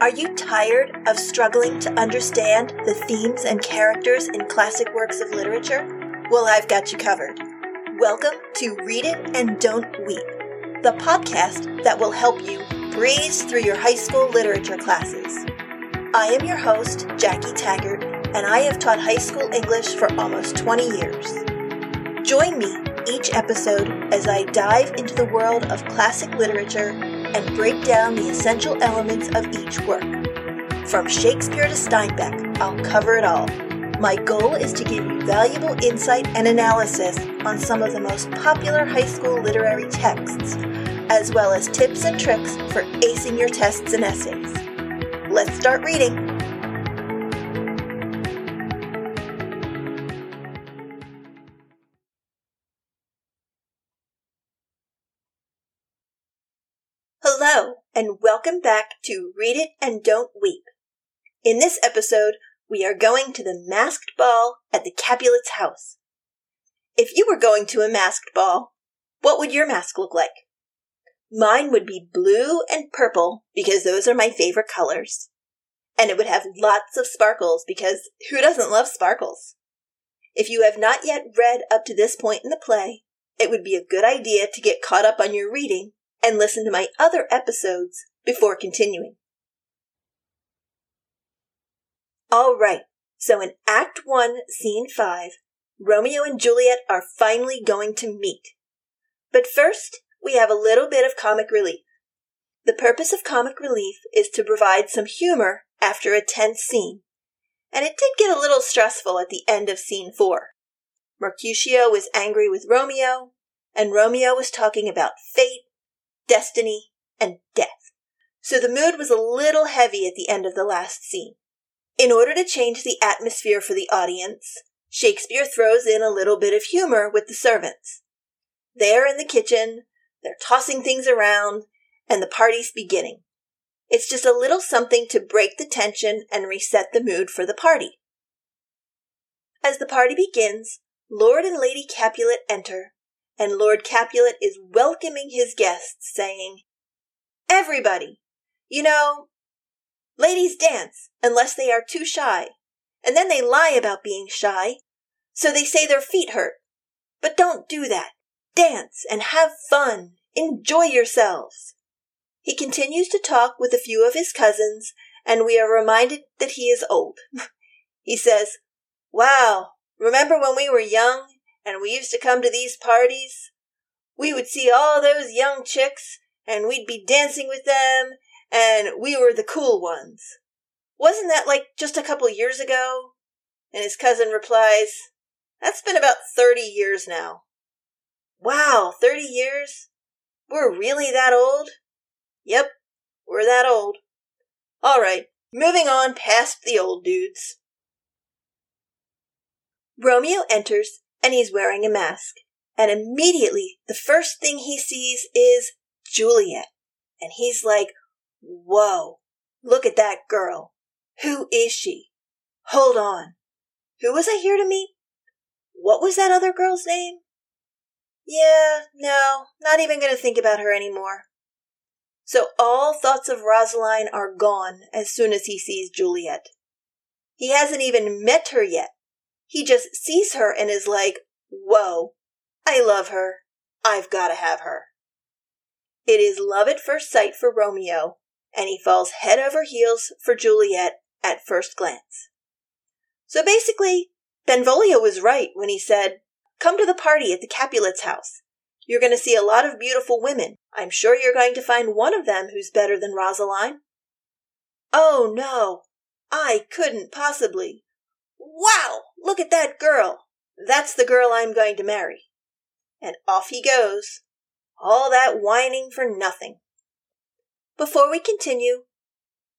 Are you tired of struggling to understand the themes and characters in classic works of literature? Well, I've got you covered. Welcome to Read It and Don't Weep, the podcast that will help you breeze through your high school literature classes. I am your host, Jackie Taggart, and I have taught high school English for almost 20 years. Join me each episode as I dive into the world of classic literature and break down the essential elements of each work. From Shakespeare to Steinbeck, I'll cover it all. My goal is to give you valuable insight and analysis on some of the most popular high school literary texts, as well as tips and tricks for acing your tests and essays. Let's start reading. And welcome back to Read It and Don't Weep. In this episode, we are going to the masked ball at the Capulets' house. If you were going to a masked ball, what would your mask look like? Mine would be blue and purple because those are my favorite colors. And it would have lots of sparkles because who doesn't love sparkles? If you have not yet read up to this point in the play, it would be a good idea to get caught up on your reading and listen to my other episodes before continuing. All right, so in Act 1, Scene 5, Romeo and Juliet are finally going to meet. But first, we have a little bit of comic relief. The purpose of comic relief is to provide some humor after a tense scene, and it did get a little stressful at the end of Scene 4. Mercutio was angry with Romeo, and Romeo was talking about fate destiny, and death. So the mood was a little heavy at the end of the last scene. In order to change the atmosphere for the audience, Shakespeare throws in a little bit of humor with the servants. They're in the kitchen, they're tossing things around, and the party's beginning. It's just a little something to break the tension and reset the mood for the party. As the party begins, Lord and Lady Capulet enter, and Lord Capulet is welcoming his guests, saying, Everybody, you know, ladies dance unless they are too shy, and then they lie about being shy, so they say their feet hurt. But don't do that. Dance and have fun. Enjoy yourselves. He continues to talk with a few of his cousins, and we are reminded that he is old. he says, Wow, remember when we were young and we used to come to these parties. We would see all those young chicks, and we'd be dancing with them, and we were the cool ones. Wasn't that like just a couple years ago? And his cousin replies, That's been about 30 years now. Wow, 30 years? We're really that old? Yep, we're that old. All right, moving on past the old dudes. Romeo enters and he's wearing a mask. And immediately, the first thing he sees is Juliet. And he's like, whoa, look at that girl. Who is she? Hold on. Who was I here to meet? What was that other girl's name? Yeah, no, not even going to think about her anymore. So all thoughts of Rosaline are gone as soon as he sees Juliet. He hasn't even met her yet, he just sees her and is like, whoa, I love her. I've got to have her. It is love at first sight for Romeo, and he falls head over heels for Juliet at first glance. So basically, Benvolio was right when he said, Come to the party at the Capulets' house. You're going to see a lot of beautiful women. I'm sure you're going to find one of them who's better than Rosaline. Oh no, I couldn't possibly. Wow! Look at that girl! That's the girl I'm going to marry. And off he goes. All that whining for nothing. Before we continue,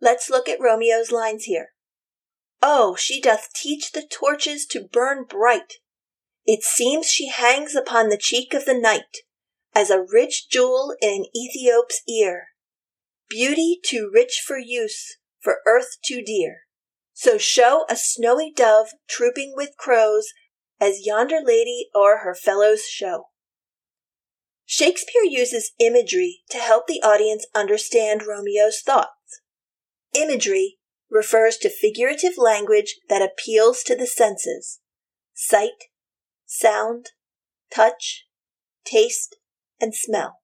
let's look at Romeo's lines here. Oh, she doth teach the torches to burn bright. It seems she hangs upon the cheek of the night, as a rich jewel in an Ethiop's ear. Beauty too rich for use, for earth too dear. So show a snowy dove trooping with crows, as yonder lady o'er her fellows show. Shakespeare uses imagery to help the audience understand Romeo's thoughts. Imagery refers to figurative language that appeals to the senses sight, sound, touch, taste, and smell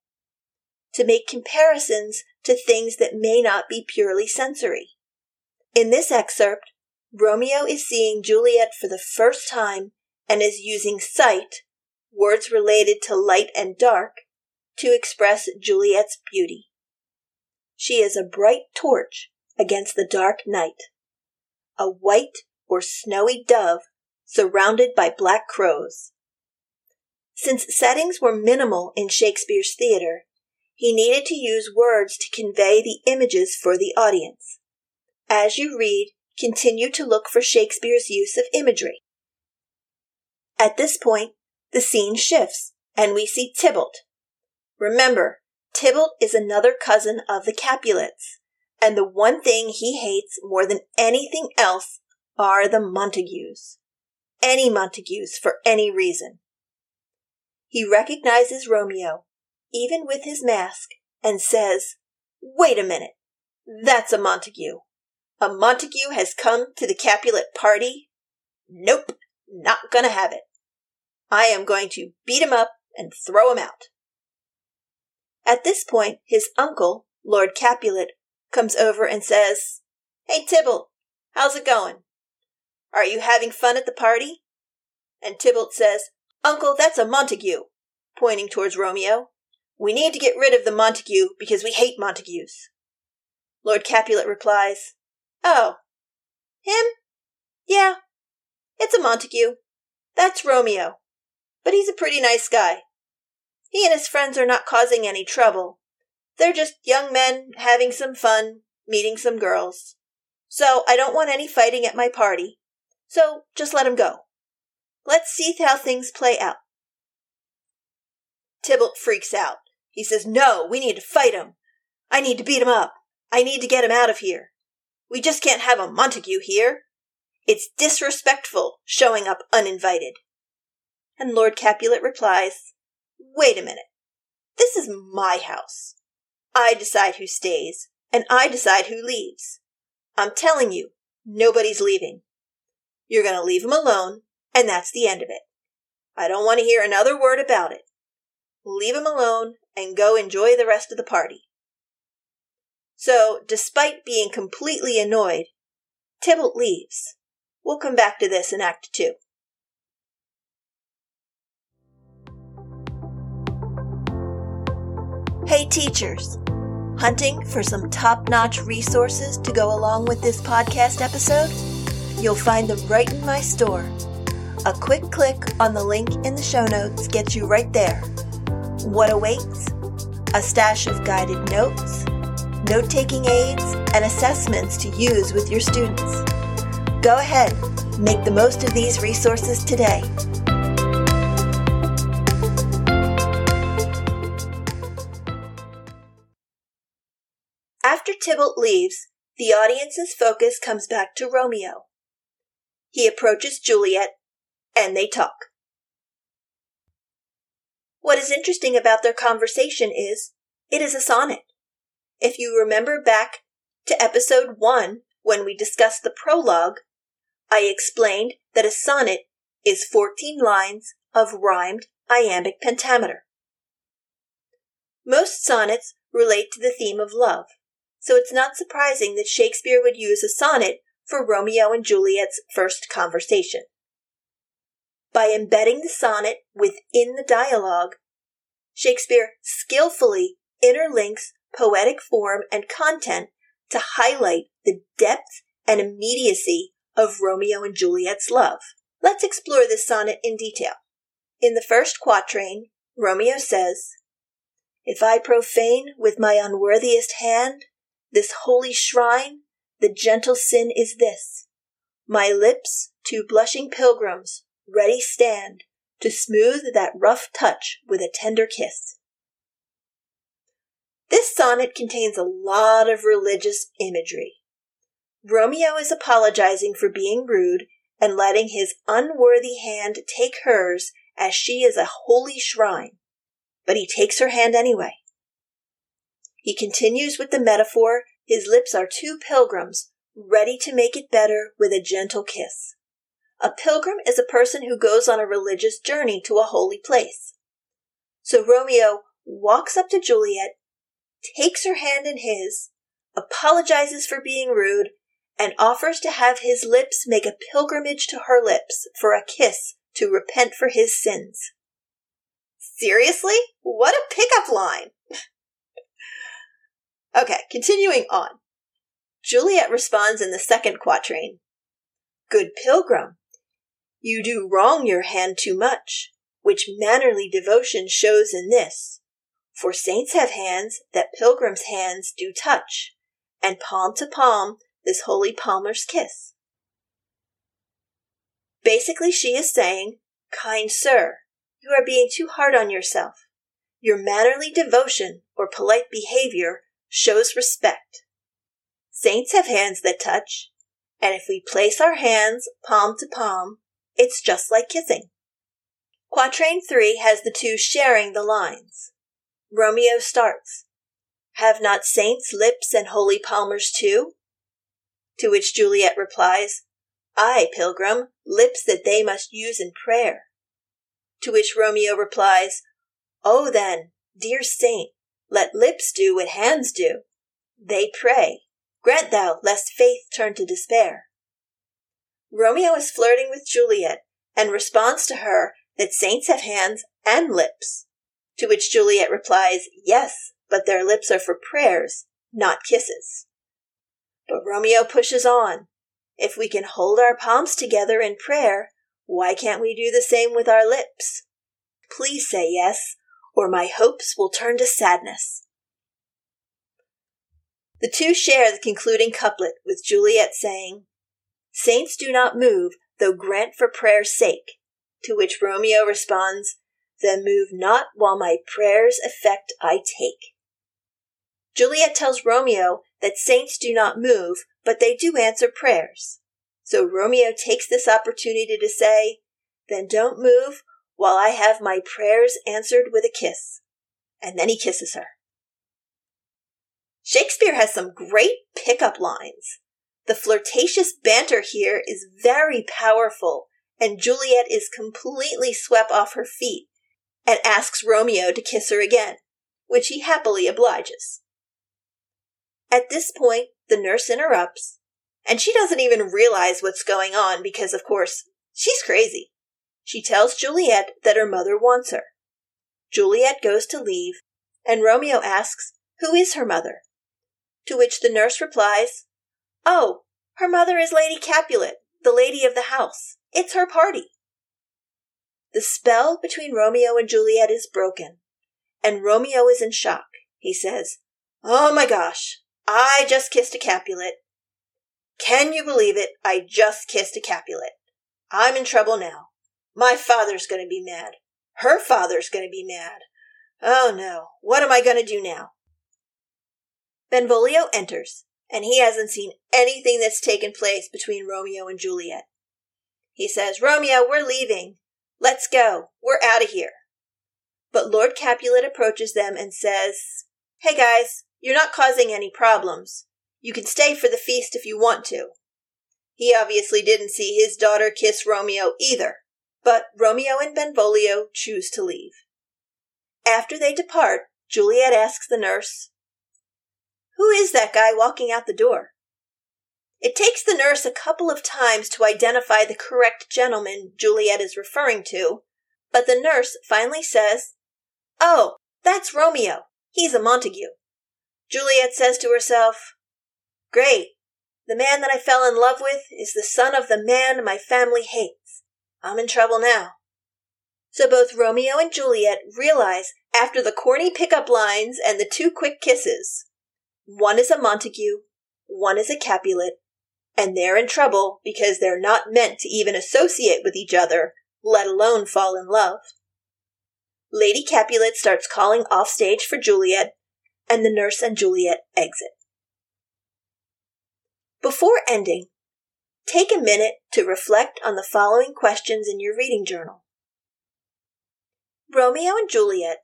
to make comparisons to things that may not be purely sensory. In this excerpt, Romeo is seeing Juliet for the first time and is using sight, words related to light and dark, to express Juliet's beauty. She is a bright torch against the dark night, a white or snowy dove surrounded by black crows. Since settings were minimal in Shakespeare's theater, he needed to use words to convey the images for the audience. As you read, continue to look for Shakespeare's use of imagery. At this point, the scene shifts and we see Tybalt. Remember, Tybalt is another cousin of the Capulets, and the one thing he hates more than anything else are the Montagues. Any Montagues for any reason. He recognizes Romeo even with his mask, and says, Wait a minute. That's a Montague. A Montague has come to the Capulet party? Nope, not gonna have it. I am going to beat him up and throw him out. At this point, his uncle, Lord Capulet, comes over and says, Hey Tybalt, how's it going? Are you having fun at the party? And Tybalt says, Uncle, that's a Montague, pointing towards Romeo. We need to get rid of the Montague because we hate Montagues. Lord Capulet replies, Oh, him? Yeah, it's a Montague. That's Romeo. But he's a pretty nice guy. He and his friends are not causing any trouble. They're just young men having some fun, meeting some girls. So I don't want any fighting at my party. So just let him go. Let's see how things play out. Tybalt freaks out. He says, No, we need to fight him. I need to beat him up. I need to get him out of here. We just can't have a Montague here. It's disrespectful showing up uninvited. And Lord Capulet replies, Wait a minute. This is my house. I decide who stays, and I decide who leaves. I'm telling you, nobody's leaving. You're going to leave him alone, and that's the end of it. I don't want to hear another word about it. Leave him alone and go enjoy the rest of the party. So, despite being completely annoyed, Tybalt leaves. We'll come back to this in Act 2. Hey teachers! Hunting for some top notch resources to go along with this podcast episode? You'll find them right in my store. A quick click on the link in the show notes gets you right there what awaits? A stash of guided notes, note taking aids, and assessments to use with your students. Go ahead, make the most of these resources today. After Tybalt leaves, the audience's focus comes back to Romeo. He approaches Juliet, and they talk. What is interesting about their conversation is it is a sonnet. If you remember back to episode one, when we discussed the prologue, I explained that a sonnet is 14 lines of rhymed iambic pentameter. Most sonnets relate to the theme of love, so it's not surprising that Shakespeare would use a sonnet for Romeo and Juliet's first conversation. By embedding the sonnet within the dialogue, Shakespeare skillfully interlinks poetic form and content to highlight the depth and immediacy of Romeo and Juliet's love. Let's explore this sonnet in detail. In the first quatrain, Romeo says, If I profane with my unworthiest hand this holy shrine, the gentle sin is this. My lips, to blushing pilgrims, ready stand to smooth that rough touch with a tender kiss. This sonnet contains a lot of religious imagery. Romeo is apologizing for being rude and letting his unworthy hand take hers as she is a holy shrine, but he takes her hand anyway. He continues with the metaphor His lips are two pilgrims, ready to make it better with a gentle kiss. A pilgrim is a person who goes on a religious journey to a holy place. So Romeo walks up to Juliet, takes her hand in his, apologizes for being rude, and offers to have his lips make a pilgrimage to her lips for a kiss to repent for his sins. Seriously? What a pickup line! okay, continuing on. Juliet responds in the second quatrain Good pilgrim, you do wrong your hand too much, which mannerly devotion shows in this. For saints have hands that pilgrims' hands do touch, and palm to palm this holy palmer's kiss. Basically, she is saying, Kind sir, you are being too hard on yourself. Your mannerly devotion or polite behavior shows respect. Saints have hands that touch, and if we place our hands palm to palm, it's just like kissing. Quatrain 3 has the two sharing the lines. Romeo starts, Have not saints lips and holy palmers too? To which Juliet replies, Ay, pilgrim, lips that they must use in prayer. To which Romeo replies, Oh, then, dear saint, let lips do what hands do. They pray. Grant thou, lest faith turn to despair. Romeo is flirting with Juliet and responds to her that saints have hands and lips. To which Juliet replies, Yes, but their lips are for prayers, not kisses. But Romeo pushes on. If we can hold our palms together in prayer, why can't we do the same with our lips? Please say yes, or my hopes will turn to sadness. The two share the concluding couplet with Juliet saying, Saints do not move, though grant for prayer's sake. To which Romeo responds, Then move not while my prayer's effect I take. Juliet tells Romeo that saints do not move, but they do answer prayers. So Romeo takes this opportunity to say, Then don't move while I have my prayers answered with a kiss. And then he kisses her. Shakespeare has some great pickup lines. The flirtatious banter here is very powerful, and Juliet is completely swept off her feet and asks Romeo to kiss her again, which he happily obliges. At this point, the nurse interrupts, and she doesn't even realize what's going on because, of course, she's crazy. She tells Juliet that her mother wants her. Juliet goes to leave, and Romeo asks, Who is her mother? To which the nurse replies, Oh, her mother is Lady Capulet, the lady of the house. It's her party. The spell between Romeo and Juliet is broken, and Romeo is in shock. He says, Oh my gosh, I just kissed a Capulet. Can you believe it? I just kissed a Capulet. I'm in trouble now. My father's going to be mad. Her father's going to be mad. Oh no, what am I going to do now? Benvolio enters, and he hasn't seen anything that's taken place between Romeo and Juliet. He says, Romeo, we're leaving. Let's go. We're out of here. But Lord Capulet approaches them and says, Hey guys, you're not causing any problems. You can stay for the feast if you want to. He obviously didn't see his daughter kiss Romeo either, but Romeo and Benvolio choose to leave. After they depart, Juliet asks the nurse, Who is that guy walking out the door? It takes the nurse a couple of times to identify the correct gentleman Juliet is referring to, but the nurse finally says, Oh, that's Romeo. He's a Montague. Juliet says to herself, Great. The man that I fell in love with is the son of the man my family hates. I'm in trouble now. So both Romeo and Juliet realize after the corny pickup lines and the two quick kisses one is a Montague, one is a Capulet, and they're in trouble because they're not meant to even associate with each other, let alone fall in love. Lady Capulet starts calling off stage for Juliet and the nurse and Juliet exit. Before ending, take a minute to reflect on the following questions in your reading journal. Romeo and Juliet,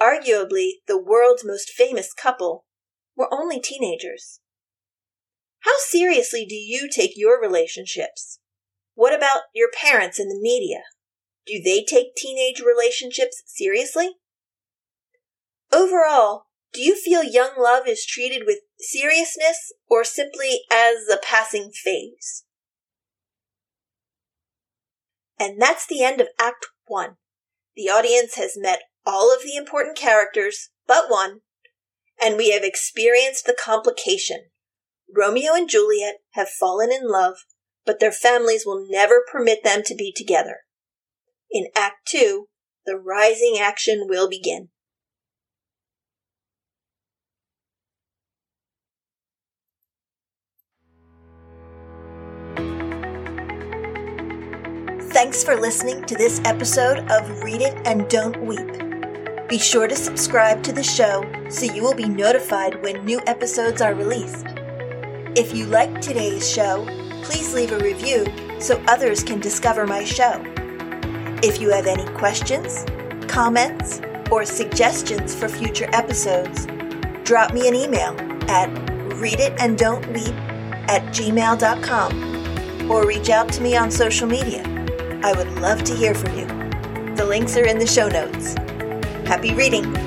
arguably the world's most famous couple, were only teenagers. How seriously do you take your relationships? What about your parents and the media? Do they take teenage relationships seriously? Overall, do you feel young love is treated with seriousness or simply as a passing phase? And that's the end of Act 1. The audience has met all of the important characters but one, and we have experienced the complication. Romeo and Juliet have fallen in love, but their families will never permit them to be together. In Act 2, the rising action will begin. Thanks for listening to this episode of Read It and Don't Weep. Be sure to subscribe to the show so you will be notified when new episodes are released. If you liked today's show, please leave a review so others can discover my show. If you have any questions, comments, or suggestions for future episodes, drop me an email at readitanddontweep at gmail.com or reach out to me on social media. I would love to hear from you. The links are in the show notes. Happy reading!